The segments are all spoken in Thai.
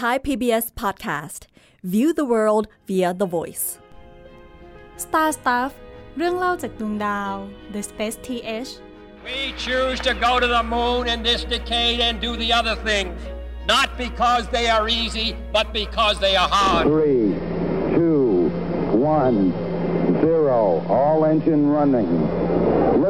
Thai PBS podcast view the world via the voice Star Stuff เรื่องเล่าจากดวงดาว The Space TH We choose to go to the moon in this decade and do the other things, not because they are easy, but because they are hard. Three, two, one, zero. All engine running.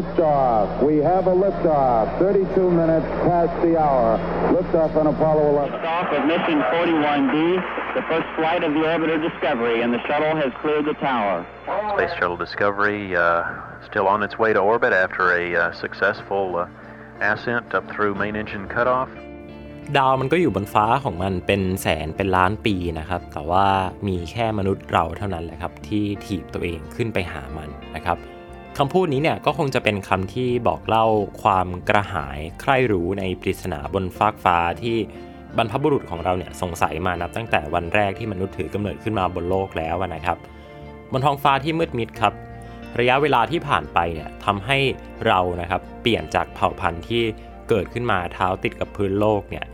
Liftoff. We have a liftoff. 32 minutes past the hour. Liftoff on Apollo 11. Off of mission 41D, the first flight of the orbiter Discovery, and the shuttle has cleared the tower. Space Shuttle Discovery uh, still on its way to orbit after a uh, successful uh, ascent up through main engine cutoff. ดาวมันก็อยู่บนฟ้าของมันเป็นแสนเป็นล้านปีนะครับ แต่ว่ามีแค่มนุษย์เราเท่านั้นแหละครับที่ถีบตัวเองขึ้นไปหามันนะครับ คำพูดนี้เนี่ยก็คงจะเป็นคำที่บอกเล่าความกระหายใคร่รู้ในปริศนาบนฟากฟ้าที่บรรพบุรุษของเราเนี่ยสงสัยมานับตั้งแต่วันแรกที่มนุษย์ถือกำเนิดขึ้นมาบนโลกแล้วนะครับ บนท้องฟ้าที่มืดมิดครับ ระยะเวลาที่ผ่านไปเนี่ยทำให้เรานะครับเปลี่ยนจากเผ่าพันธุ์ที่เกิดขึ้นมาเท้าติดกับพื้นโลกเนี่ย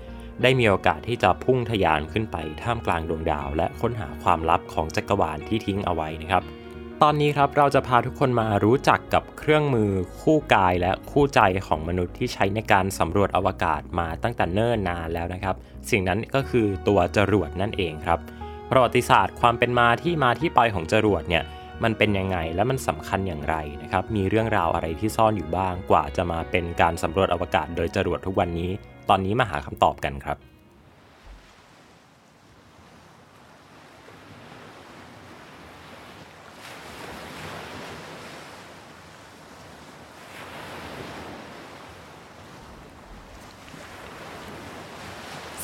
ได้มีโอกาสที่จะพุ่งทะยานขึ้นไปท่ามกลางดวงดาว และค้นหาความลับของจักรวาลที่ทิ้งเอาไว้นะครับ ตอนนี้ครับเราจะพาทุกคนมารู้จักกับเครื่องมือคู่กายและคู่ใจของมนุษย์ที่ใช้ในการสำรวจอวกาศมาตั้งแต่เนิ่นนานแล้วนะครับ สิ่งนั้นก็คือตัวจรวดนั่นเองครับ ประวัติศาสตร์ความเป็นมาที่มาที่ไปของจรวดเนี่ยมันเป็นยังไงและมันสำคัญอย่างไรนะครับ มีเรื่องราวอะไรที่ซ่อนอยู่บ้างกว่าจะมาเป็นการสำรวจอวกาศโดยจรวดทุกวันนี้ ตอนนี้มาหาคำตอบกันครับ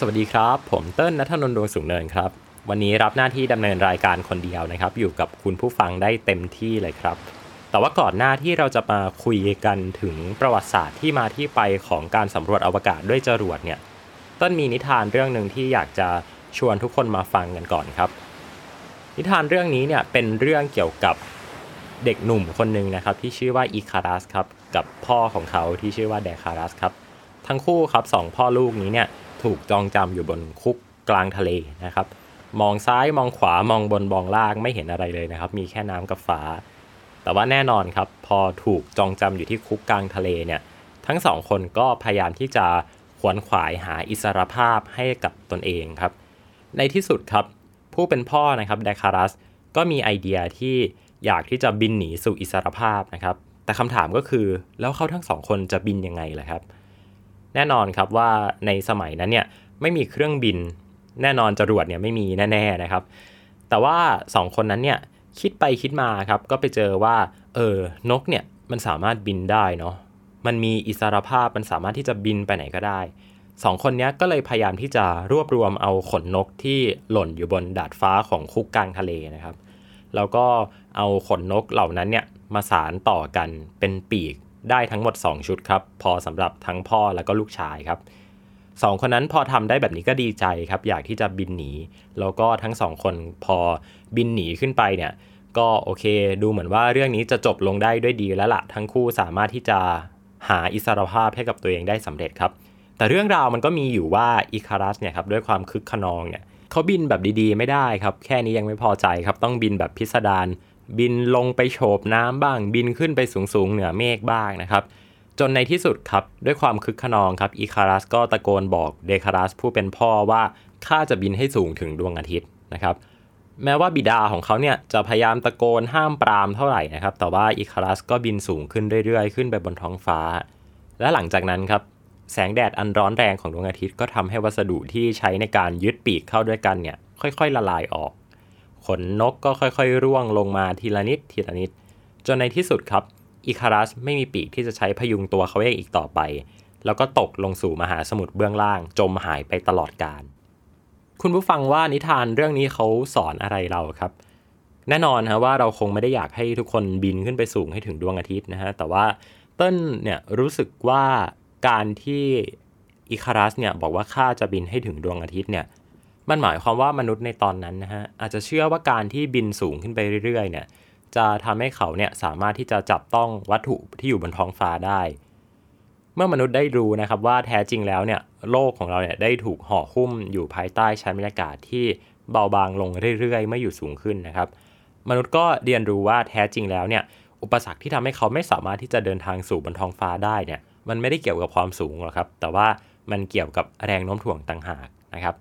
สวัสดีครับ ผมเติ้ลนัทนนท์ดวงสูงเนินครับ วันนี้รับหน้าที่ดำเนินรายการคนเดียวนะครับ อยู่กับคุณผู้ฟังได้เต็มที่เลยครับ แต่ว่าก่อนหน้าที่เราจะมาคุยกันถึงประวัติศาสตร์ที่มาที่ไปของการสำรวจอวกาศด้วยจรวดเนี่ย ต้นมีนิทานเรื่องหนึ่งที่อยากจะชวนทุกคนมาฟังกันก่อนครับ นิทานเรื่องนี้เนี่ยเป็นเรื่องเกี่ยวกับเด็กหนุ่มคนหนึ่งนะครับที่ชื่อว่าอีคารัสครับกับพ่อของเขาที่ชื่อว่าเดคารัสครับทั้งคู่ครับสองพ่อลูกนี้เนี่ย ถูกจองจำอยู่บนคุกกลางทะเลนะครับ มองซ้ายมองขวามองบนมองล่างไม่เห็นอะไรเลยนะครับ มีแค่น้ำกับฟ้า แต่ว่าแน่นอนครับ พอถูกจองจำอยู่ที่คุกกลางทะเลเนี่ย ทั้งสองคนก็พยายามที่จะขวนขวายหาอิสรภาพให้กับตนเองครับ ในที่สุดครับ ผู้เป็นพ่อนะครับเดคารัสก็มีไอเดียที่อยากที่จะบินหนีสู่อิสรภาพนะครับ แต่คำถามก็คือแล้วเขาทั้งสองคนจะบินยังไงล่ะครับ แน่นอนครับว่าในสมัยนั้นเนี่ยไม่มีเครื่องบิน แน่นอนจรวดเนี่ยไม่มีแน่ๆนะครับ แต่ว่าสองคนนั้นเนี่ยคิดไปคิดมาครับก็ไปเจอว่าเออนกเนี่ยมันสามารถบินได้เนาะมันมีอิสรภาพมันสามารถที่จะบินไปไหนก็ได้สองคนนี้ก็เลยพยายามที่จะรวบรวมเอาขนนกที่หล่นอยู่บนดาดฟ้าของคุกกลางทะเลนะครับ แล้วก็เอาขนนกเหล่านั้นเนี่ยมาสารต่อกันเป็นปีก ได้ทั้งหมด 2 ชุดครับ พอสำหรับทั้งพ่อแล้วก็ลูกชายครับสองคนนั้นพอทำได้แบบนี้ก็ดีใจครับ อยากที่จะบินหนี แล้วก็ทั้งสองคนพอบินหนีขึ้นไปเนี่ย ก็โอเค ดูเหมือนว่าเรื่องนี้จะจบลงได้ด้วยดีแล้วละ่ะ ทั้งคู่สามารถที่จะหาอิสรภาพให้กับตัวเองได้สำเร็จครับ แต่เรื่องราวมันก็มีอยู่ว่าอิคารัสเนี่ยครับด้วยความคึกขนองเนี่ยเขาบินแบบดีๆ ไม่ได้ครับ แค่นี้ยังไม่พอใจครับต้องบินแบบพิสดาร บินลงไปโฉบน้ำบ้าง บินขึ้นไปสูงๆเหนือเมฆบ้างนะครับจนในที่สุดครับด้วยความคึกขนองครับอีคารัสก็ตะโกนบอกเดคารัสผู้เป็นพ่อว่าข้าจะบินให้สูงถึงดวงอาทิตย์นะครับแม้ว่าบิดาของเขาเนี่ยจะพยายามตะโกนห้ามปรามเท่าไหร่นะครับแต่ว่าอีคารัสก็บินสูงขึ้นเรื่อยๆ ขึ้นไปบนท้องฟ้า และหลังจากนั้นครับแสงแดดอันร้อนแรงของดวงอาทิตย์ก็ทำให้วัสดุที่ใช้ในการยึดปีกเข้าด้วยกันเนี่ยค่อยๆ ละลายออก ขนนกก็ค่อยๆ ร่วงลงมาทีละนิดทีละนิด จนในที่สุดครับอิคารัสไม่มีปีกที่จะใช้พยุงตัวเขาเองอีกต่อไป แล้วก็ตกลงสู่มหาสมุทรเบื้องล่าง จมหายไปตลอดกาลคุณผู้ฟังว่านิทานเรื่องนี้เขาสอนอะไรเราครับ แน่นอนฮะว่าเราคงไม่ได้อยากให้ทุกคนบินขึ้นไปสูงให้ถึงดวงอาทิตย์นะฮะแต่ว่าเต้นเนี่ยรู้สึกว่าการที่อิคารัสเนี่ยบอกว่าข้าจะบินให้ถึงดวงอาทิตย์เนี่ย มันหมายความว่ามนุษย์ในตอนนั้นนะฮะอาจจะเชื่อว่าการที่บินสูงขึ้นไปเรื่อยๆเนี่ยจะทำให้เขาเนี่ยสามารถที่จะจับต้องวัตถุที่อยู่บนท้องฟ้าได้ เมื่อมนุษย์ได้รู้นะครับว่าแท้จริงแล้วเนี่ยโลกของเราเนี่ยได้ถูกห่อหุ้มอยู่ภายใต้ชั้นบรรยากาศที่เบาบางลงเรื่อยๆ ไม่อยู่สูงขึ้นนะครับ มนุษย์ก็เรียนรู้ว่าแท้จริงแล้วเนี่ยอุปสรรคที่ทำให้เขาไม่สามารถที่จะเดินทางสู่บนท้องฟ้าได้เนี่ยมันไม่ได้เกี่ยวกับความสูงหรอกครับ แต่ว่ามันเกี่ยวกับแรงโน้มถ่วงต่างหากนะครับ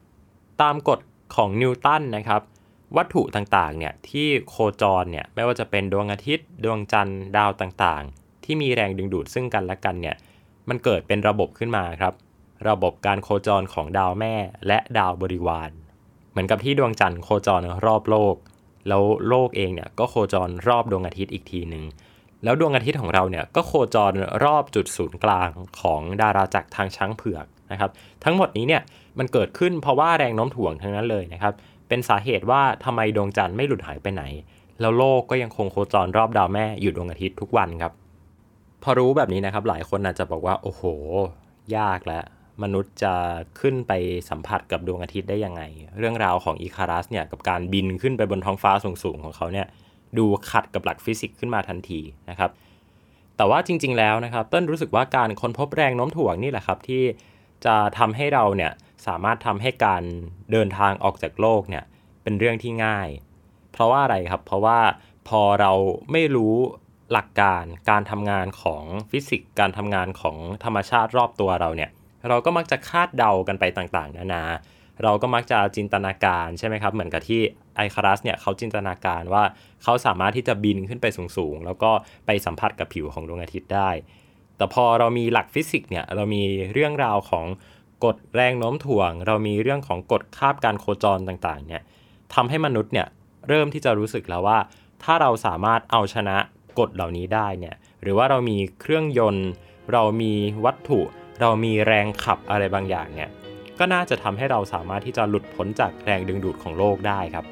ตามกฎของนิวตันนะครับ วัตถุต่างๆเนี่ยที่โคจรเนี่ยไม่ว่าจะเป็นดวงอาทิตย์ ดวงจันทร์ดาวต่างๆ ที่มีแรงดึงดูดซึ่งกันและกันเนี่ยมันเกิดเป็นระบบขึ้นมาครับ ระบบการโคจรของดาวแม่และดาวบริวาร เหมือนกับที่ดวงจันทร์โคจรรอบโลก แล้วโลกเองเนี่ยก็โคจรรอบดวงอาทิตย์อีกทีหนึ่งแล้วดวงอาทิตย์ของเราเนี่ยก็โคจรรอบจุดศูนย์กลางของดาราจักรทางช้างเผือกนะครับ ทั้งหมดนี้เนี่ย มันเกิดขึ้นเพราะว่าแรงโน้มถ่วงทั้งนั้นเลยนะครับ เป็นสาเหตุว่าทำไมดวงจันทร์ไม่หลุดหายไปไหน แล้วโลกก็ยังคงโคจรรอบดาวแม่อยู่ดวงอาทิตย์ทุกวันครับ พอรู้แบบนี้นะครับ หลายคนอาจจะบอกว่า โอ้โห ยากแล้วมนุษย์จะขึ้นไปสัมผัสกับดวงอาทิตย์ได้ยังไง เรื่องราวของอีคารัสเนี่ยกับการบินขึ้นไปบนท้องฟ้าสูงๆของเขาเนี่ยดูขัดกับหลักฟิสิกส์ขึ้นมาทันทีนะครับ แต่ว่าจริง ๆ แล้วนะครับ เต้นรู้สึกว่าการค้นพบแรงโน้มถ่วงนี่แหละครับที่จะทำให้เราเนี่ย สามารถทำให้การเดินทางออกจากโลกเนี่ยเป็นเรื่องที่ง่าย เพราะว่าอะไรครับ เพราะว่าพอเราไม่รู้หลักการการทำงานของฟิสิกส์การทำงานของธรรมชาติรอบตัวเราเนี่ย เราก็มักจะคาดเดากันไปต่างๆ นานา เราก็มักจะจินตนาการใช่ไหมครับ เหมือนกับที่ไอคารัสเนี่ยเขาจินตนาการว่าเขาสามารถที่จะบินขึ้นไปสูงๆ แล้วก็ไปสัมผัสกับผิวของดวงอาทิตย์ได้ แต่พอเรามีหลักฟิสิกส์เนี่ยเรามีเรื่องราวของ กฎแรงโน้มถ่วง เรามีเรื่องของกฎคาบการโคจรต่างๆเนี่ยทำให้มนุษย์เนี่ยเริ่มที่จะรู้สึกแล้วว่า ถ้าเราสามารถเอาชนะกฎเหล่านี้ได้เนี่ยหรือว่าเรามีเครื่องยนต์ เรามีวัตถุ เรามีแรงขับอะไรบางอย่างเนี่ยก็น่าจะทำให้เราสามารถที่จะหลุดพ้นจากแรงดึงดูดของโลกได้ครับ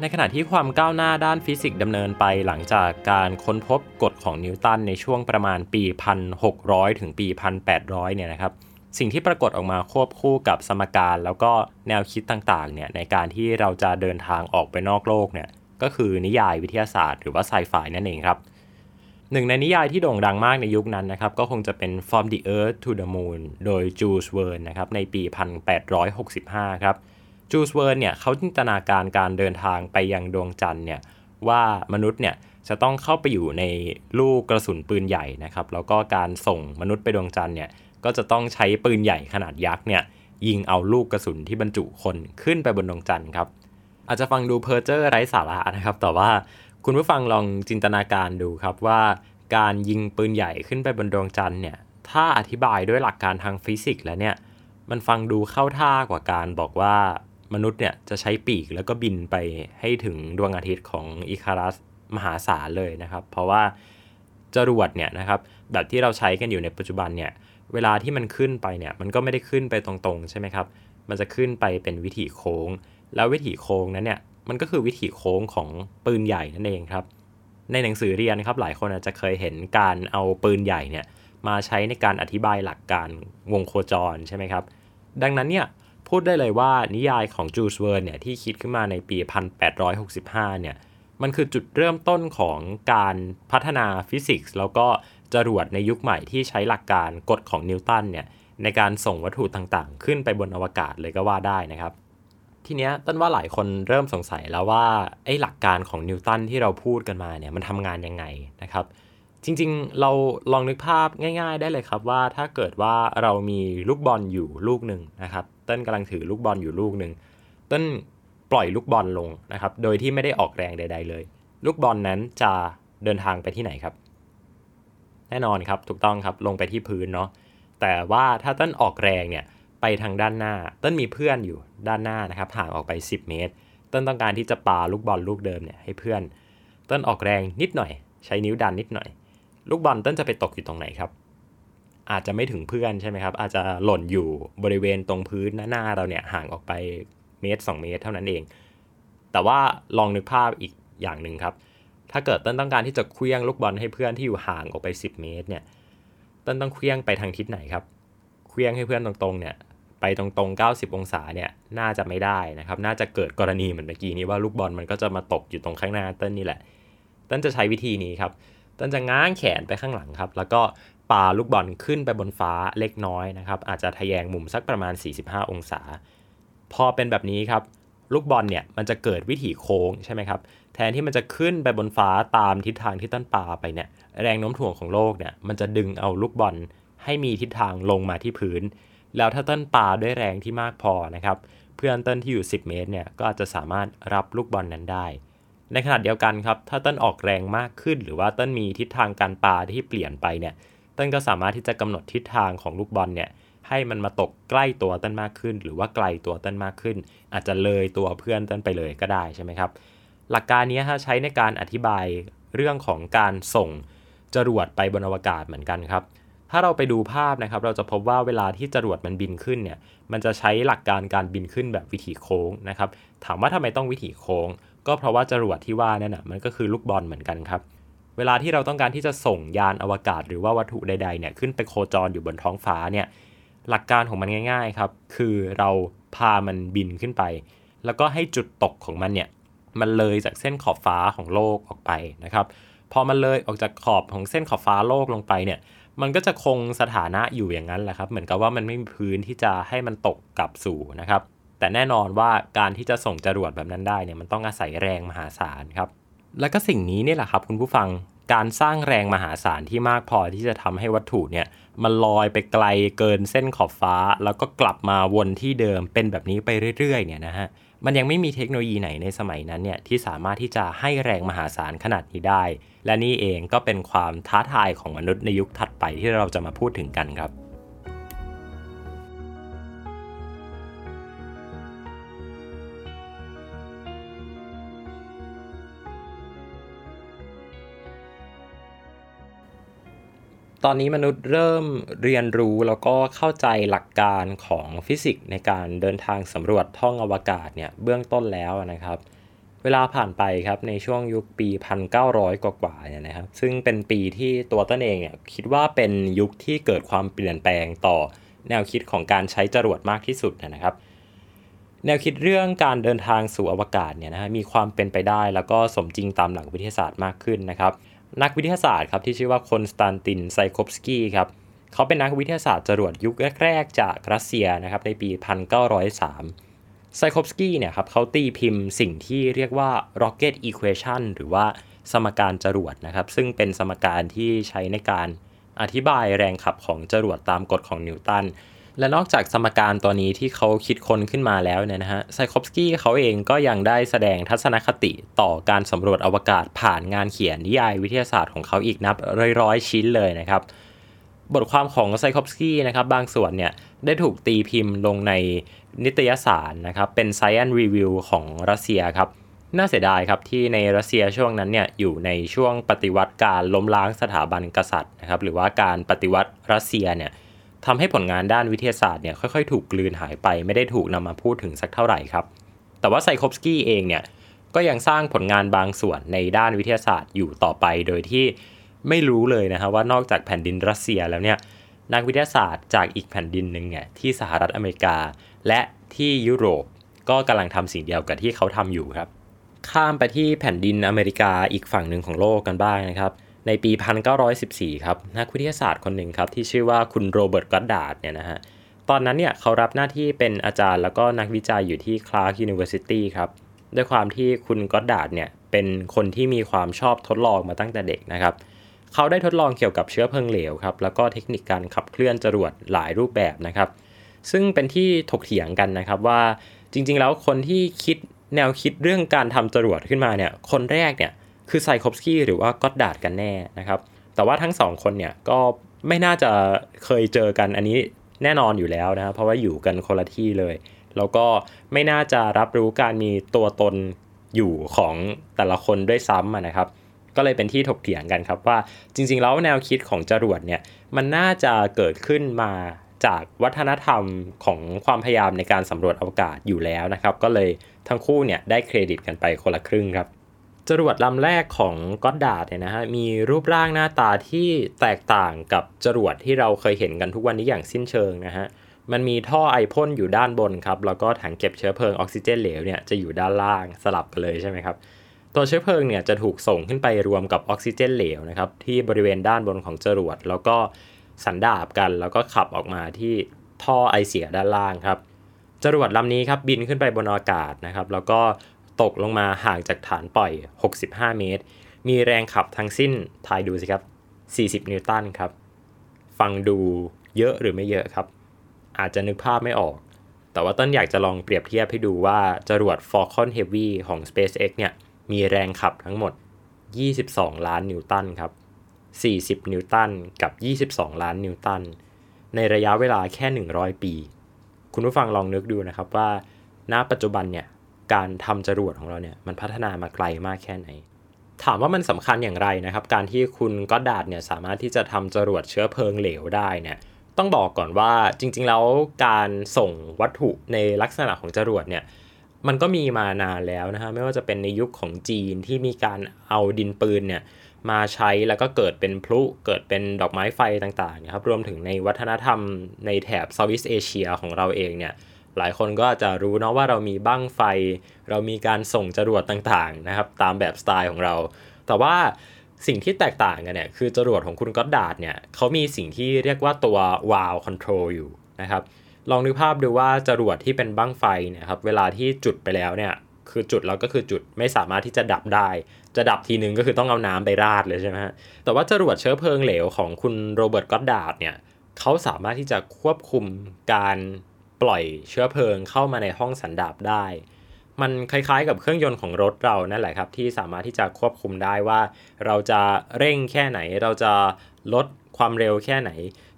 ในขณะที่ความก้าวหน้าด้านฟิสิกส์ดำเนินไปหลังจากการค้นพบกฎของนิวตันในช่วงประมาณปี 1600 ถึงปี 1800 เนี่ยนะครับ สิ่งที่ปรากฏออกมาควบคู่กับสมการแล้วก็แนวคิดต่างๆ เนี่ยในการที่เราจะเดินทางออกไปนอกโลกเนี่ยก็คือนิยายวิทยาศาสตร์หรือว่าไซไฟนั่นเองครับ หนึ่งในนิยายที่โด่งดังมากในยุคนั้นนะครับ ก็คงจะเป็น From the Earth to the Moon โดย Jules Verne นะครับในปี 1865 ครับ Jules Verne เนี่ยเขาจินตนาการการเดินทางไปยังดวงจันทร์เนี่ยว่ามนุษย์เนี่ยจะต้องเข้าไปอยู่ในลูกกระสุนปืนใหญ่นะครับ แล้วก็การส่งมนุษย์ไปดวงจันทร์เนี่ยก็จะต้องใช้ปืนใหญ่ขนาดยักษ์เนี่ยยิงเอาลูกกระสุนที่บรรจุคนขึ้นไปบนดวงจันทร์ครับ อาจจะฟังดูเพอร์เจอร์ไร้สาระนะครับ แต่ว่าคุณผู้ฟังลองจินตนาการดูครับว่าการยิงปืนใหญ่ขึ้นไปบนดวงจันทร์เนี่ยถ้าอธิบายด้วยหลักการทางฟิสิกส์แล้วเนี่ยมันฟังดูเข้าท่ากว่าการบอกว่า มนุษย์เนี่ยจะใช้ปีกแล้วก็บินไปให้ถึงดวงอาทิตย์ของอิคารัสมหาศาลเลยนะครับ เพราะว่าจรวดเนี่ยนะครับแบบที่เราใช้กันอยู่ในปัจจุบันเนี่ยเวลาที่มันขึ้นไปเนี่ยมันก็ไม่ได้ขึ้นไปตรงๆ ใช่ไหมครับ มันจะขึ้นไปเป็นวิถีโค้ง แล้ววิถีโค้งนั้นเนี่ยมันก็คือวิถีโค้งของปืนใหญ่นั่นเองครับ ในหนังสือเรียนครับหลายคนอาจจะเคยเห็นการเอาปืนใหญ่เนี่ยมาใช้ในการอธิบายหลักการวงโคจรใช่ไหมครับ ดังนั้นเนี่ย พูดได้เลยว่านิยายของ Jules Verne เนี่ยที่คิดขึ้นมาในปี 1865 เนี่ยมันคือจุดเริ่มต้นของการพัฒนาฟิสิกส์แล้วก็จรวดในยุคใหม่ที่ใช้หลักการกฎของนิวตันเนี่ยในการส่งวัตถุต่างๆ ขึ้นไปบนอวกาศเลยก็ว่าได้นะครับ ทีเนี้ยต้นว่าหลายคนเริ่มสงสัยแล้วว่าไอ้หลักการของนิวตันที่เราพูดกันมาเนี่ยมันทำงานยังไงนะครับ จริงๆ เราลองนึกภาพง่าย ๆ ได้เลยครับว่าถ้าเกิดว่าเรามีลูกบอลอยู่ลูกหนึ่งนะครับ เต้นกำลังถือลูกบอลอยู่ลูกหนึ่งเต้นปล่อยลูกบอลลงนะครับ โดยที่ไม่ได้ออกแรงใด ๆ เลย ลูกบอลนั้นจะเดินทางไปที่ไหนครับ แน่นอนครับถูกต้องครับลงไปที่พื้นเนาะแต่ว่าถ้าต้นออกแรงเนี่ยไปทางด้านหน้าต้นมีเพื่อนอยู่ด้านหน้านะครับห่างออกไป 10 เมตรต้นต้องการที่จะปาลูกบอลลูกเดิมเนี่ยให้เพื่อนต้นออกแรงนิดหน่อย ใช้นิ้วดันนิดหน่อย ลูกบอลต้นจะไปตกอยู่ตรงไหนครับ อาจจะไม่ถึงเพื่อนใช่ไหมครับ อาจจะหล่นอยู่บริเวณตรงพื้นหน้าเราเนี่ยห่างออกไปเมตร 2 เมตรเท่านั้นเอง แต่ว่าลองนึกภาพอีกอย่างหนึ่งครับ ถ้าเกิดต้นต้องการที่จะเคลี้ยงลูกบอลให้เพื่อนที่อยู่ห่างออกไป 10 เมตรเนี่ยต้นต้องเคลี้ยงไปทางทิศไหนครับเคลี้ยงให้เพื่อนตรงๆเนี่ยไปตรงๆ 90 องศาเนี่ยน่าจะไม่ได้นะครับ น่าจะเกิดกรณีเหมือนเมื่อกี้นี้ว่าลูกบอลมันก็จะมาตกอยู่ตรงข้างหน้าต้นนี่แหละต้นจะใช้วิธีนี้ครับต้นจะง้างแขนไปข้างหลังครับ แล้วก็ ปาลูกบอลขึ้นไปบนฟ้าเล็กน้อยนะครับอาจจะทะแยงมุมสักประมาณ 45 องศา พอเป็นแบบนี้ครับลูกบอลเนี่ยมันจะเกิดวิถีโค้งใช่ไหมครับแทนที่มันจะขึ้นไปบนฟ้าตามทิศทางที่ต้นปาไปเนี่ยแรงโน้มถ่วงของโลกเนี่ยมันจะดึงเอาลูกบอลให้มีทิศทางลงมาที่พื้น แล้วถ้าต้นปาด้วยแรงที่มากพอนะครับเพื่อนต้นที่อยู่ 10 เมตรเนี่ยก็อาจจะสามารถรับลูกบอลนั้นได้ ในขณะเดียวกันครับถ้าต้นออกแรงมากขึ้น หรือว่าต้นมีทิศทางการปาที่เปลี่ยนไปเนี่ย ต้นก็สามารถที่จะกำหนดทิศทางของลูกบอลเนี่ยให้มันมาตกใกล้ตัวต้นมากขึ้น หรือว่าไกลตัวต้นมากขึ้น อาจจะเลยตัวเพื่อนต้นไปเลยก็ได้ใช่ไหมครับ หลักการนี้ใช้ในการอธิบายเรื่องของการส่งจรวดไปบนอวกาศเหมือนกันครับ ถ้าเราไปดูภาพนะครับ เราจะพบว่าเวลาที่จรวดมันบินขึ้นเนี่ย มันจะใช้หลักการการบินขึ้นแบบวิถีโค้งนะครับ ถามว่าทำไมต้องวิถีโค้ง ก็เพราะว่าจรวดที่ว่านั่นนะมันก็คือลูกบอลเหมือนกันครับ เวลาที่เราต้องการที่จะส่งยานอวกาศ หรือว่าวัตถุใดๆเนี่ยขึ้นไปโคจรอยู่บนท้องฟ้าเนี่ยหลักการของมันง่าย ๆครับ คือเราพามันบินขึ้นไป แล้วก็ให้จุดตกของมันเนี่ยมันเลยจากเส้นขอบฟ้าของโลกออกไปนะครับ พอมันเลยออกจากขอบของเส้นขอบฟ้าโลกลงไปเนี่ย มันก็จะคงสถานะอยู่อย่างนั้นแหละครับ เหมือนกับว่ามันไม่มีพื้นที่จะให้มันตกกลับสู่นะครับ แต่แน่นอนว่าการที่จะส่งจรวดแบบนั้นได้เนี่ยมันต้องอาศัยแรงมหาศาลครับ แล้วก็สิ่งนี้นี่แหละครับคุณผู้ฟังการสร้างแรงมหาศาลที่มากพอที่จะทำให้วัตถุเนี่ยมันลอยไปไกลเกินเส้นขอบฟ้า แล้วก็กลับมาวนที่เดิมเป็นแบบนี้ไปเรื่อยๆเนี่ยนะฮะมันยังไม่มีเทคโนโลยีไหนในสมัยนั้นเนี่ยที่สามารถที่จะให้แรงมหาศาลขนาดนี้ได้ และนี่เองก็เป็นความท้าทายของมนุษย์ในยุคถัดไปที่เราจะมาพูดถึงกันครับ ตอนนี้มนุษย์เริ่มเรียนรู้แล้วก็เข้าใจหลักการของฟิสิกส์ในการเดินทางสำรวจท่องอวกาศเนี่ยเบื้องต้นแล้วนะครับ เวลาผ่านไปครับในช่วงยุคปี 1900 กว่าๆเนี่ยนะครับ ซึ่งเป็นปีที่ตัวต้นเองเนี่ยคิดว่าเป็นยุคที่เกิดความเปลี่ยนแปลงต่อแนวคิดของการใช้จรวดมากที่สุดนะครับ แนวคิดเรื่องการเดินทางสู่อวกาศเนี่ยนะฮะมีความเป็นไปได้แล้วก็สมจริงตามหลักวิทยาศาสตร์มากขึ้นนะครับ นักวิทยาศาสตร์ครับที่ชื่อว่าคอนสแตนตินไซคอฟสกี้ครับเขาเป็นนักวิทยาศาสตร์จรวดยุคแรกๆ จากรัสเซียนะครับในปี 1903 ไซคอฟสกี้เนี่ยครับเขาตีพิมพ์สิ่งที่เรียกว่า rocket equation หรือว่าสมการจรวดนะครับ ซึ่งเป็นสมการที่ใช้ในการอธิบายแรงขับของจรวดตามกฎของนิวตัน และนอกจากสมการตัวนี้ที่เขาคิดค้นขึ้นมาแล้วเนี่ยนะฮะไซคอฟสกี้เขาเองก็ยังได้แสดงทัศนคติต่อการสำรวจอวกาศผ่านงานเขียนนิยายวิทยาศาสตร์ของเขาอีกนับร้อยๆ ชิ้นเลยนะครับ บทความของไซคอฟสกี้นะครับบางส่วนเนี่ยได้ถูกตีพิมพ์ลงในนิตยสารนะครับเป็น Science Review ของรัสเซียครับน่าเสียดายครับที่ในรัสเซียช่วงนั้นเนี่ยอยู่ในช่วงปฏิวัติการล้มล้างสถาบันกษัตริย์นะครับหรือว่าการปฏิวัติรัสเซียเนี่ย ทำให้ผลงานด้านวิทยาศาสตร์เนี่ยค่อยๆ ถูกกลืนหายไปไม่ได้ถูกนำมาพูดถึงสักเท่าไหร่ครับ แต่ว่าไซคอฟสกี้เองเนี่ยก็ยังสร้างผลงานบางส่วนในด้านวิทยาศาสตร์อยู่ต่อไป โดยที่ไม่รู้เลยนะครับว่านอกจากแผ่นดินรัสเซียแล้วเนี่ยนักวิทยาศาสตร์จากอีกแผ่นดินหนึ่งเนี่ยที่สหรัฐอเมริกา และที่ยุโรปก็กำลังทำสิ่งเดียวกับที่เขาทำอยู่ครับ ข้ามไปที่แผ่นดินอเมริกาอีกฝั่งหนึ่งของโลกกันบ้างนะครับ ในปี 1914 ครับ นักวิทยาศาสตร์คนหนึ่งครับ ที่ชื่อว่าคุณโรเบิร์ตก็อดดาร์ดเนี่ยนะฮะ ตอนนั้นเนี่ยเขารับหน้าที่เป็นอาจารย์แล้วก็นักวิจัยอยู่ที่ Clark University ครับ ด้วยความที่คุณก็อดดาร์ดเนี่ยเป็นคนที่มีความชอบทดลองมาตั้งแต่เด็กนะครับ เขาได้ทดลองเกี่ยวกับเชื้อเพลิงเหลวครับ แล้วก็เทคนิคการขับเคลื่อนจรวดหลายรูปแบบนะครับ ซึ่งเป็นที่ถกเถียงกันนะครับว่าจริงๆ แล้วคนที่คิดแนวคิดเรื่องการทำจรวดขึ้นมาเนี่ย คนแรกเนี่ย คือไซออลคอฟสกี้หรือว่าก็อดดาร์ดกันแน่นะครับ แต่ว่าทั้งสองคนเนี่ยก็ไม่น่าจะเคยเจอกันอันนี้แน่นอนอยู่แล้วนะครับเพราะว่าอยู่กันคนละที่เลย แล้วก็ไม่น่าจะรับรู้การมีตัวตนอยู่ของแต่ละคนด้วยซ้ำนะครับ ก็เลยเป็นที่ถกเถียงกันครับว่าจริง ๆ แล้วแนวคิดของจรวดเนี่ยมันน่าจะเกิดขึ้นมาจากวัฒนธรรมของความพยายามในการสำรวจอวกาศอยู่แล้วนะครับ ก็เลยทั้งคู่เนี่ยได้เครดิตกันไปคนละครึ่งครับ จรวดลำแรกของก็อดดาดเนี่ยนะฮะมีรูปร่างหน้าตาที่แตกต่างกับจรวดที่เราเคยเห็นกันทุกวันนี้อย่างสิ้นเชิงนะฮะมันมีท่อไอพ่นอยู่ด้านบนครับ แล้วก็ถังเก็บเชื้อเพลิงออกซิเจนเหลวเนี่ยจะอยู่ด้านล่างสลับกันเลยใช่ไหมครับ ตัวเชื้อเพลิงเนี่ยจะถูกส่งขึ้นไปรวมกับออกซิเจนเหลวนะครับที่บริเวณด้านบนของจรวด แล้วก็สันดาบกัน แล้วก็ขับออกมาที่ท่อไอเสียด้านล่างครับจรวดลำนี้ครับบินขึ้นไปบนอากาศนะครับ แล้วก็ ตกลงมาห่างจากฐานปล่อย 65 เมตร มีแรงขับทั้งสิ้นทายดูสิครับ 40 นิวตันครับ ฟังดูเยอะหรือไม่เยอะครับ อาจจะนึกภาพไม่ออก แต่ว่าต้นอยากจะลองเปรียบเทียบให้ดูว่าจรวด Falcon Heavy ของ SpaceX เนี่ย มีแรงขับทั้งหมด 22 ล้านนิวตันครับ 40 นิวตันกับ 22 ล้านนิวตัน ในระยะเวลาแค่ 100 ปี คุณผู้ฟังลองนึกดูนะครับว่า ณ ปัจจุบันเนี่ย การทำจรวดของเราเนี่ยมันพัฒนามาไกลมากแค่ไหน ถามว่ามันสำคัญอย่างไรนะครับ การที่คุณก็ดาดเนี่ยสามารถที่จะทำจรวดเชื้อเพลิงเหลวได้เนี่ยต้องบอกก่อนว่าจริง ๆ แล้วการส่งวัตถุในลักษณะของจรวดเนี่ยมันก็มีมานานแล้วนะฮะไม่ว่าจะเป็นในยุคของจีนที่มีการเอาดินปืนเนี่ยมาใช้แล้วก็เกิดเป็นพลุเกิดเป็นดอกไม้ไฟต่างๆนะครับรวมถึงในวัฒนธรรมในแถบ Southeast Asia ของเราเองเนี่ย หลายคนก็จะรู้เนาะว่าเรามีบั้งไฟ เรามีการส่งจรวดต่างๆนะครับตามแบบสไตล์ของเรา แต่ว่าสิ่งที่แตกต่างกันเนี่ยคือจรวดของคุณก็อดดาร์ดเนี่ยเขามีสิ่งที่เรียกว่าตัว valve control อยู่นะครับลองนึกภาพดูว่าจรวดที่เป็นบั้งไฟเนี่ยครับเวลาที่จุดไปแล้วเนี่ยคือจุดแล้วก็คือจุดไม่สามารถที่จะดับได้ จะดับทีนึงก็คือต้องเอาน้ำไปราดเลยใช่ไหมฮะแต่ว่าจรวดเชื้อเพลิงเหลวของคุณโรเบิร์ตก็อดดาร์ดเนี่ยเขาสามารถที่จะควบคุมการ ปล่อยเชื้อเพลิงเข้ามาในห้องสันดาปได้ มันคล้ายๆกับเครื่องยนต์ของรถเรานั่นแหละครับที่สามารถที่จะควบคุมได้ว่าเราจะเร่งแค่ไหน เราจะลดความเร็วแค่ไหน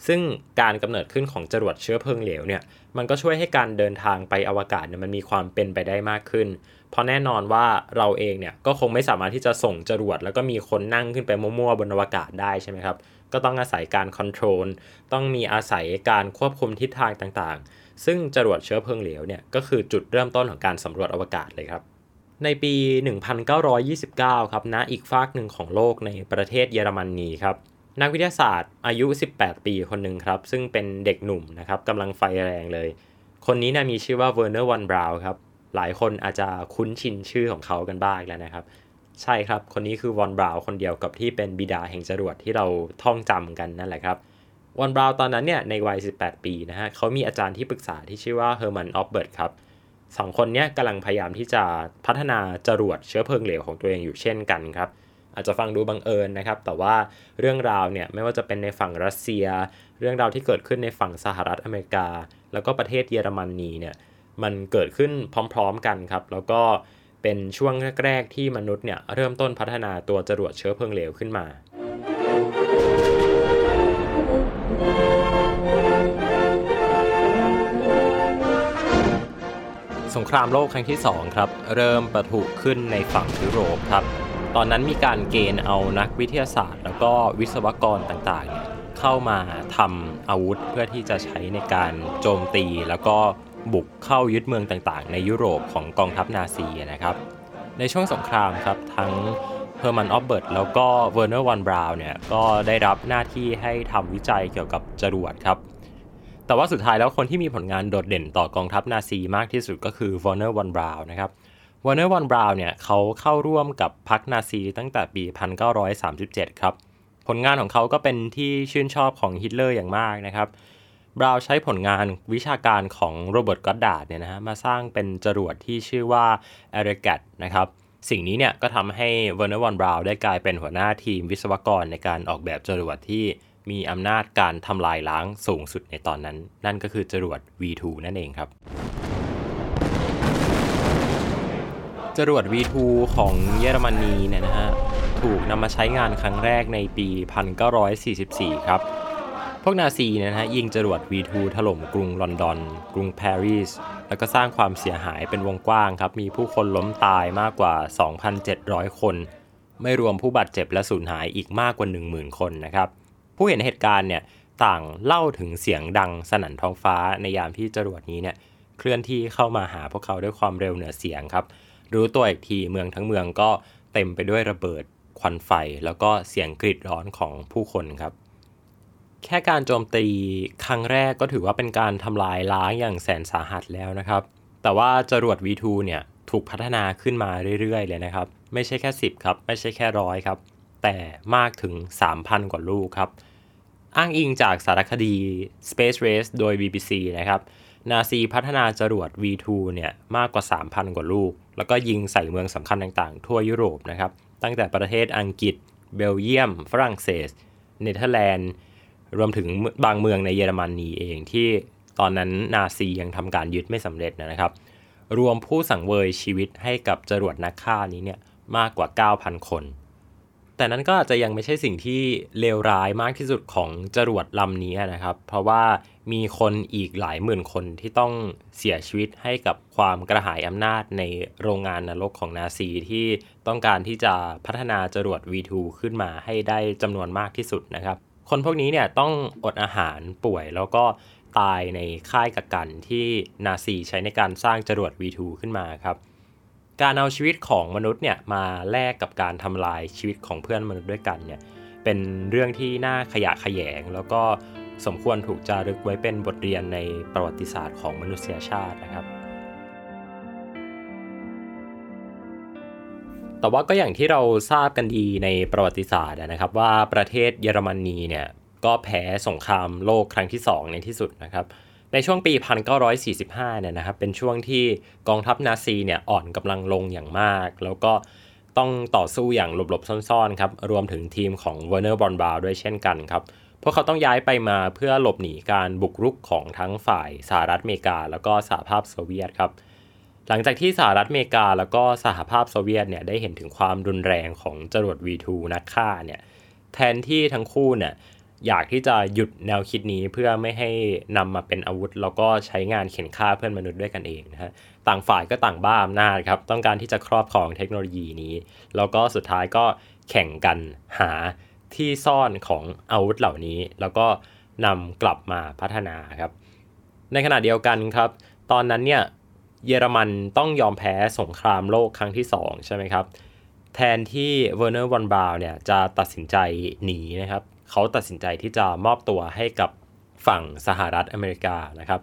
ซึ่งการกำเนิดขึ้นของจรวดเชื้อเพลิงเหลวเนี่ยมันก็ช่วยให้การเดินทางไปอวกาศเนี่ยมันมีความเป็นไปได้มากขึ้น เพราะแน่นอนว่าเราเองเนี่ยก็คงไม่สามารถที่จะส่งจรวด แล้วก็มีคนนั่งขึ้นไปมั่วๆบนอวกาศได้ใช่ไหมครับ ก็ต้องอาศัยการคอนโทรล ต้องมีอาศัยการควบคุมทิศทางต่างๆ ซึ่งจรวดเชื้อเพลิงเหลวเนี่ยก็คือจุดเริ่มต้นของการสำรวจอวกาศเลยครับ ในปี 1929 ครับณอีกฟากหนึ่งของโลกในประเทศเยอรมนีครับ นักวิทยาศาสตร์อายุ 18 ปีคนหนึ่งครับ ซึ่งเป็นเด็กหนุ่มนะครับกำลังไฟแรงเลย คนนี้นะมีชื่อว่าเวอร์เนอร์วอนบราวน์ครับ หลายคนอาจจะคุ้นชินชื่อของเขากันบ้างแล้วนะครับ ใช่ครับ คนนี้คือวอนบราวน์คนเดียวกับที่เป็นบิดาแห่งจรวดที่เราท่องจำกันนั่นแหละครับ วอนบราวน์ตอนนั้นเนี่ยในวัย 18 ปีนะฮะเขามีอาจารย์ที่ปรึกษาที่ชื่อว่าเฮอร์มัน โอเบิร์ธครับสองคนนี้กำลังพยายามที่จะพัฒนาจรวดเชื้อเพลิงเหลวของตัวเองอยู่เช่นกันครับอาจจะฟังดูบังเอิญนะครับ แต่ว่าเรื่องราวเนี่ยไม่ว่าจะเป็นในฝั่งรัสเซีย เรื่องราวที่เกิดขึ้นในฝั่งสหรัฐอเมริกา แล้วก็ประเทศเยอรมนีเนี่ยมันเกิดขึ้นพร้อมๆกันครับ แล้วก็เป็นช่วงแรก ๆ ที่มนุษย์เนี่ยเริ่มต้นพัฒนาตัวจรวดเชื้อเพลิงเหลวขึ้นมา สงครามโลกครั้งที่ 2 ครับ เริ่มประทุขึ้นในฝั่งยุโรปครับ ตอนนั้นมีการเกณฑ์เอานักวิทยาศาสตร์ แล้วก็วิศวกรต่างๆ เข้ามาทำอาวุธเพื่อที่จะใช้ในการโจมตี แล้วก็บุกเข้ายึดเมืองต่างๆ ในยุโรปของกองทัพนาซีนะครับ ในช่วงสงครามครับทั้งเฮอร์มัน โอเบิร์ธแล้วก็เวอร์เนอร์วอนบราวน์เนี่ยก็ได้รับหน้าที่ให้ทำวิจัยเกี่ยวกับจรวดครับ แต่ว่าสุดท้ายแล้วคนที่มีผลงานโดดเด่นต่อกองทัพนาซีมากที่สุดก็คือเวอร์เนอร์วอนบราวน์นะครับเวอร์เนอร์วอนบราวน์เนี่ยเขาเข้าร่วมกับพรรคนาซีตั้งแต่ปี 1937 ครับ ผลงานของเขาก็เป็นที่ชื่นชอบของฮิตเลอร์อย่างมากนะครับบราวน์ใช้ผลงานวิชาการของโรเบิร์ตก็อดดาร์ดเนี่ยนะฮะมาสร้างเป็นจรวดที่ชื่อว่า a r i g a t นะครับสิ่งนี้เนี่ยก็ทำให้เวอร์เนอร์วอนบราวน์ได้กลายเป็นหัวหน้าทีมวิศวกรในการออกแบบจรวดที่ มีอำนาจการทำลายล้างสูงสุดในตอนนั้น นั่นก็คือจรวด V2 นั่นเองครับ จรวด V2 ของเยอรมนีเนี่ยนะฮะถูกนำมาใช้งานครั้งแรกในปี 1944 ครับ พวกนาซีเนี่ยนะฮะยิงจรวด V2 ถล่มกรุงลอนดอน กรุงปารีส แล้วก็สร้างความเสียหายเป็นวงกว้างครับ มีผู้คนล้มตายมากกว่า 2,700 คน ไม่รวมผู้บาดเจ็บและสูญหายอีกมากกว่า 10,000 คนนะครับ ผู้เห็นเหตุการณ์เนี่ยต่างเล่าถึงเสียงดังสนั่นท้องฟ้าในยามที่จรวดนี้เนี่ยเคลื่อนที่เข้ามาหาพวกเขาด้วยความเร็วเหนือเสียงครับ รู้ตัวอีกทีเมืองทั้งเมืองก็เต็มไปด้วยระเบิดควันไฟ แล้วก็เสียงกรีดร้อนของผู้คนครับ แค่การโจมตีครั้งแรกก็ถือว่าเป็นการทำลายล้างอย่างแสนสาหัสแล้วนะครับ แต่ว่าจรวด V2 เนี่ยถูกพัฒนาขึ้นมาเรื่อยๆ เลยนะครับ ไม่ใช่แค่ 10 ครับ ไม่ใช่แค่ร้อยครับ แต่มากถึง 3,000 กว่าลูกครับ อ้างอิงจากสารคดี Space Race โดย BBC นะครับ นาซีพัฒนาจรวด V2 เนี่ยมากกว่า 3,000 กว่าลูก แล้วก็ยิงใส่เมืองสำคัญต่างๆ ทั่วยุโรปนะครับ ตั้งแต่ประเทศอังกฤษ เบลเยียม ฝรั่งเศส เนเธอร์แลนด์ รวมถึงบางเมืองในเยอรมนนีเองที่ตอนนั้นนาซียังทำการยึดไม่สำเร็จนะครับ รวมผู้สังเวยชีวิตให้กับจรวดนักฆ่านี้เนี่ยมากกว่า 9,000 คน แต่นั้นก็อาจจะยังไม่ใช่สิ่งที่เลวร้ายมากที่สุดของจรวดลำนี้นะครับ เพราะว่ามีคนอีกหลายหมื่นคนที่ต้องเสียชีวิตให้กับความกระหายอำนาจในโรงงานนรกของนาซีที่ต้องการที่จะพัฒนาจรวด V2 ขึ้นมาให้ได้จำนวนมากที่สุดนะครับ คนพวกนี้เนี่ยต้องอดอาหารป่วยแล้วก็ตายในค่ายกักกันที่นาซีใช้ในการสร้างจรวด V2 ขึ้นมาครับ การเอาชีวิตของมนุษย์เนี่ยมาแลกกับการทำลายชีวิตของเพื่อนมนุษย์ด้วยกันเนี่ยเป็นเรื่องที่น่าขยะขยง แล้วก็สมควรถูกจารึกไว้เป็นบทเรียนในประวัติศาสตร์ของมนุษยชาตินะครับ แต่ว่าก็อย่างที่เราทราบกันดีในประวัติศาสตร์นะครับว่าประเทศเยอรมนีเนี่ยก็แพ้สงครามโลกครั้งที่ 2 ในที่สุดนะครับ ในช่วงปี 1945 เนี่ยนะครับ เป็นช่วงที่กองทัพนาซีเนี่ยอ่อนกำลังลงอย่างมาก แล้วก็ต้องต่อสู้อย่างหลบๆ ซ่อนๆ ครับ รวมถึงทีมของเวอร์เนอร์ วอน บราวน์ด้วยเช่นกันครับ พวกเขาต้องย้ายไปมาเพื่อหลบหนีการบุกรุกของทั้งฝ่ายสหรัฐอเมริกา แล้วก็สหภาพโซเวียตครับ หลังจากที่สหรัฐอเมริกา แล้วก็สหภาพโซเวียตเนี่ยได้เห็นถึงความรุนแรงของจรวด V2 นักฆ่าเนี่ย แทนที่ทั้งคู่เนี่ย อยากที่จะหยุดแนวคิดนี้เพื่อไม่ให้นำมาเป็นอาวุธ แล้วก็ใช้งานเข็นฆ่าเพื่อนมนุษย์ด้วยกันเองนะฮะต่างฝ่ายก็ต่างบ้าอำนาจครับ ต้องการที่จะครอบครองเทคโนโลยีนี้ แล้วก็สุดท้ายก็แข่งกันหาที่ซ่อนของอาวุธเหล่านี้ แล้วก็นำกลับมาพัฒนาครับ ในขณะเดียวกันครับ ตอนนั้นเนี่ยเยอรมันต้องยอมแพ้สงครามโลกครั้งที่ 2 ใช่ไหมครับ แทนที่เวอร์เนอร์วอนบราวน์เนี่ยจะตัดสินใจหนีนะครับ เขาตัดสินใจที่จะมอบตัวให้กับฝั่งสหรัฐอเมริกานะครับ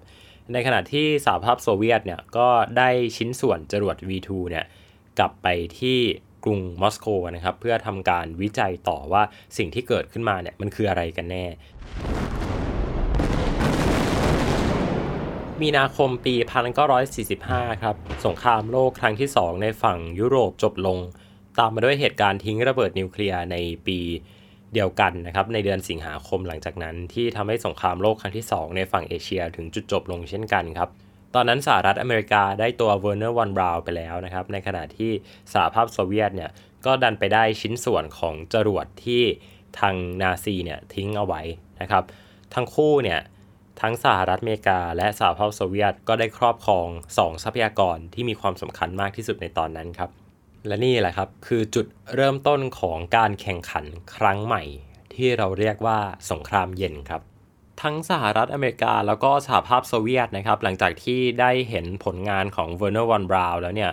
ในขณะที่สหภาพโซเวียตเนี่ยก็ได้ชิ้นส่วนจรวด V2 เนี่ยกลับไปที่กรุงมอสโกนะครับ เพื่อทำการวิจัยต่อว่าสิ่งที่เกิดขึ้นมาเนี่ยมันคืออะไรกันแน่ มีนาคมปี 1945 ครับ สงครามโลกครั้งที่ 2 ในฝั่งยุโรปจบลง ตามมาด้วยเหตุการณ์ทิ้งระเบิดนิวเคลียร์ในปี เดียวกันนะครับในเดือนสิงหาคมหลังจากนั้น ที่ทำให้สงครามโลกครั้งที่ 2 ในฝั่งเอเชียถึงจุดจบลงเช่นกันครับ ตอนนั้นสหรัฐอเมริกาได้ตัวเวอร์เนอร์วอนบราวน์ไปแล้วนะครับ ในขณะที่สหภาพโซเวียตเนี่ยก็ดันไปได้ชิ้นส่วนของจรวดที่ทางนาซีเนี่ยทิ้งเอาไว้นะครับ ทั้งคู่เนี่ยทั้งสหรัฐอเมริกา และสหภาพโซเวียตก็ได้ครอบครอง 2 ทรัพยากรที่มีความสำคัญมากที่สุดในตอนนั้นครับ และนี่แหละครับคือจุดเริ่มต้นของการแข่งขันครั้งใหม่ ที่เราเรียกว่าสงครามเย็นครับ ทั้งสหรัฐอเมริกาแล้วก็สหภาพโซเวียตนะครับ หลังจากที่ได้เห็นผลงานของเวอร์เนอร์วันบราวแล้วเนี่ย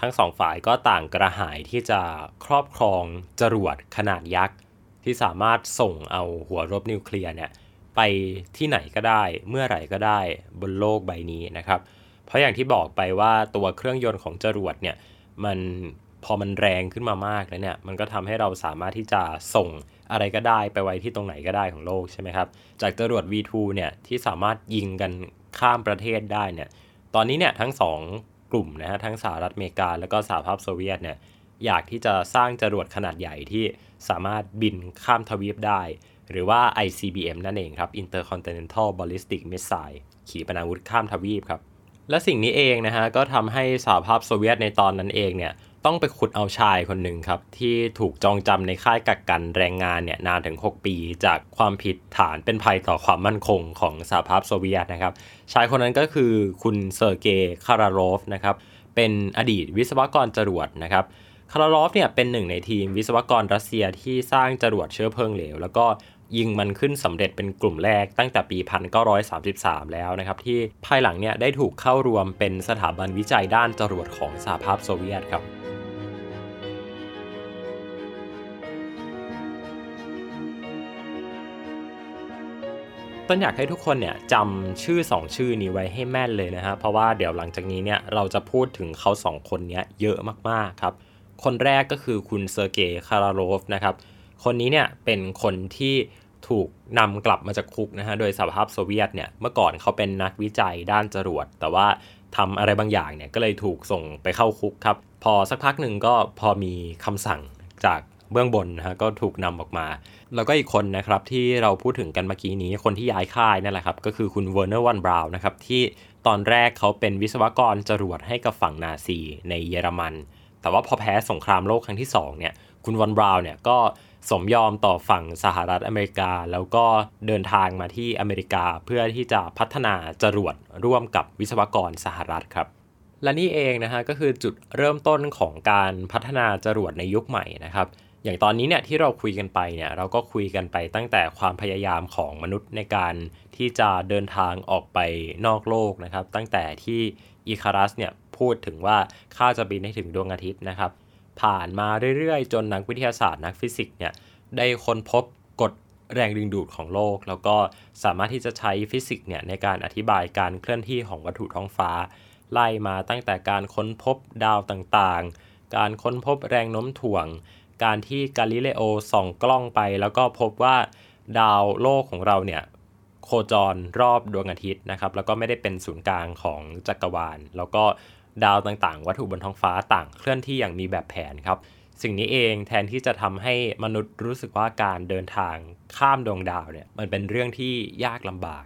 ทั้งสองฝ่ายก็ต่างกระหายที่จะครอบครองจรวดขนาดยักษ์ ที่สามารถส่งเอาหัวรบนิวเคลียร์เนี่ยไปที่ไหนก็ได้เมื่อไหร่ก็ได้บนโลกใบนี้นะครับ เพราะอย่างที่บอกไปว่าตัวเครื่องยนต์ของจรวดเนี่ย มันพอมันแรงขึ้นมามากแล้วเนี่ย มันก็ทำให้เราสามารถที่จะส่งอะไรก็ได้ไปไว้ที่ตรงไหนก็ได้ของโลกใช่ไหมครับ จากจรวด V2 เนี่ยที่สามารถยิงกันข้ามประเทศได้เนี่ย ตอนนี้เนี่ยทั้งสองกลุ่มนะฮะทั้งสหรัฐอเมริกา แล้วก็สหภาพโซเวียตเนี่ยอยากที่จะสร้างจรวดขนาดใหญ่ที่สามารถบินข้ามทวีปได้ หรือว่า ICBM นั่นเองครับ Intercontinental Ballistic Missile ขีปนาวุธข้ามทวีปครับ และสิ่งนี้เองนะฮะก็ทำให้สหภาพโซเวียตในตอนนั้นเองเนี่ยต้องไปขุดเอาชายคนหนึ่งครับที่ถูกจองจำในค่ายกักกันแรงงานเนี่ยนานถึง 6 ปี จากความผิดฐานเป็นภัยต่อความมั่นคงของสหภาพโซเวียตนะครับ ชายคนนั้นก็คือคุณเซอร์เกย์คารารอฟนะครับเป็นอดีตวิศวกรจรวดนะครับคารารอฟเนี่ยเป็นหนึ่งในทีมวิศวกรรัสเซียที่สร้างจรวดเชื้อเพลิงเหลว แล้วก็ ยิงมันขึ้นสำเร็จเป็นกลุ่มแรกตั้งแต่ปี 1933 แล้วนะครับ ที่ภายหลังเนี่ยได้ถูกเข้ารวมเป็นสถาบันวิจัยด้านจรวดของสหภาพโซเวียตครับต้นอยากให้ทุกคนเนี่ยจำชื่อ 2 ชื่อนี้ไว้ให้แม่นเลยนะฮะเพราะว่าเดี๋ยวหลังจากนี้เนี่ยเราจะพูดถึงเขา 2 คนนี้เยอะมากๆครับ คนแรกก็คือคุณเซอร์เกย์คาราโลฟนะครับ คนนี้เนี่ยเป็นคนที่ ถูกนำกลับมาจากคุกนะฮะโดยสหภาพโซเวียตเนี่ยเมื่อก่อนเขาเป็นนักวิจัยด้านจรวด แต่ว่าทำอะไรบางอย่างเนี่ยก็เลยถูกส่งไปเข้าคุกครับ พอสักพักหนึ่งก็พอมีคำสั่งจากเบื้องบนนะฮะก็ถูกนำออกมา แล้วก็อีกคนนะครับที่เราพูดถึงกันเมื่อกี้นี้คนที่ย้ายค่ายนั่นแหละครับ ก็คือคุณเวอร์เนอร์วอนบราวน์นะครับที่ตอนแรกเขาเป็นวิศวกรจรวดให้กับฝั่งนาซีในเยอรมัน แต่ว่าพอแพ้สงครามโลกครั้งที่2เนี่ยคุณวอนบราวน์เนี่ยก็ สมยอมต่อฝั่งสหรัฐอเมริกา แล้วก็เดินทางมาที่อเมริกาเพื่อที่จะพัฒนาจรวดร่วมกับวิศวกรสหรัฐครับ และนี่เองนะฮะก็คือจุดเริ่มต้นของการพัฒนาจรวดในยุคใหม่นะครับ อย่างตอนนี้เนี่ยที่เราคุยกันไปเนี่ยเราก็คุยกันไปตั้งแต่ความพยายามของมนุษย์ในการที่จะเดินทางออกไปนอกโลกนะครับ ตั้งแต่ที่อีคารัสเนี่ยพูดถึงว่าข้าจะบินให้ถึงดวงอาทิตย์นะครับ ผ่านมาเรื่อยๆ จนนักวิทยาศาสตร์นักฟิสิกส์เนี่ยได้ค้นพบกฎแรงดึงดูดของโลก แล้วก็สามารถที่จะใช้ฟิสิกส์เนี่ยในการอธิบายการเคลื่อนที่ของวัตถุท้องฟ้า ไล่มาตั้งแต่การค้นพบดาวต่างๆ การค้นพบแรงโน้มถ่วง การที่กาลิเลโอส่องกล้องไป แล้วก็พบว่าดาวโลกของเราเนี่ยโคจรรอบดวงอาทิตย์นะครับแล้วก็ไม่ได้เป็นศูนย์กลางของจักรวาล แล้วก็ ดาวต่างๆ วัตถุบนท้องฟ้าต่างเคลื่อนที่อย่างมีแบบแผนครับ สิ่งนี้เองแทนที่จะทำให้มนุษย์รู้สึกว่าการเดินทางข้ามดวงดาวเนี่ยมันเป็นเรื่องที่ยากลำบาก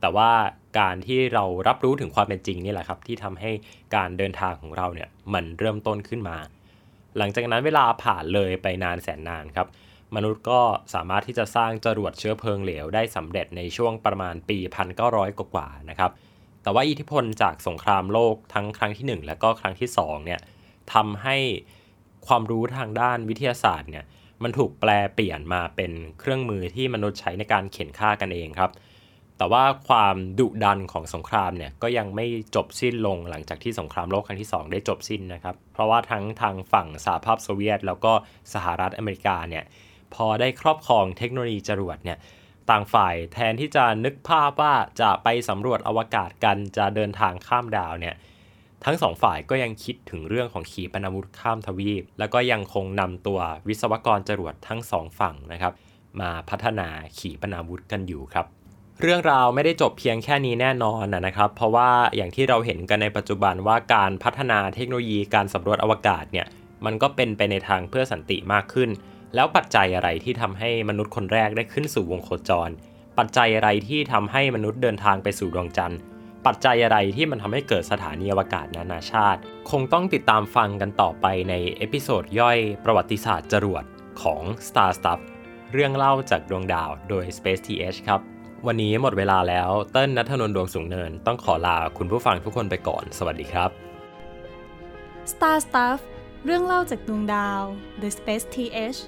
แต่ว่าการที่เรารับรู้ถึงความเป็นจริงนี่แหละครับ ที่ทำให้การเดินทางของเราเนี่ยมันเริ่มต้นขึ้นมา หลังจากนั้นเวลาผ่านเลยไปนานแสนนานครับมนุษย์ก็สามารถที่จะสร้างจรวดเชื้อเพลิงเหลวได้สำเร็จในช่วงประมาณปี 1900 กว่าๆนะครับ แต่ว่าอิทธิพลจากสงครามโลกทั้งครั้งที่ 1 และก็ครั้งที่2เนี่ยทำให้ความรู้ทางด้านวิทยาศาสตร์เนี่ยมันถูกแปลเปลี่ยนมาเป็นเครื่องมือที่มนุษย์ใช้ในการเข็นฆ่ากันเองครับ แต่ว่าความดุดันของสงครามเนี่ยก็ยังไม่จบสิ้นลงหลังจากที่สงครามโลกครั้งที่ 2 ได้จบสิ้นนะครับ เพราะว่าทั้งทางฝั่งสหภาพโซเวียต แล้วก็สหรัฐอเมริกาเนี่ยพอได้ครอบครองเทคโนโลยีจรวดเนี่ย ต่างฝ่ายแทนที่จะนึกภาพว่าจะไปสำรวจอวกาศกันจะเดินทางข้ามดาวเนี่ยทั้งสองฝ่ายก็ยังคิดถึงเรื่องของขีปนาวุธข้ามทวีป แล้วก็ยังคงนำตัววิศวกรจรวดทั้งสองฝั่งนะครับ มาพัฒนาขีปนาวุธกันอยู่ครับ เรื่องราวไม่ได้จบเพียงแค่นี้แน่นอนนะครับ เพราะว่าอย่างที่เราเห็นกันในปัจจุบันว่าการพัฒนาเทคโนโลยีการสำรวจอวกาศเนี่ยมันก็เป็นไปในทางเพื่อสันติมากขึ้น แล้วปัจจัยอะไรที่ทำให้มนุษย์คนแรกได้ขึ้นสู่วงโคจร ปัจจัยอะไรที่ทำให้มนุษย์เดินทางไปสู่ดวงจันทร์ ปัจจัยอะไรที่มันทำให้เกิดสถานีอวกาศนานาชาติ คงต้องติดตามฟังกันต่อไปใน episode ย่อยประวัติศาสตร์จรวดของ Star Stuff เรื่องเล่าจากดวงดาวโดย Space TH ครับ วันนี้หมดเวลาแล้ว เติ้ลณัฐนนท์ดวงสูงเนิน ต้องขอลาคุณผู้ฟังทุกคนไปก่อน สวัสดีครับ Star Stuff เรื่องเล่าจากดวงดาว The Space TH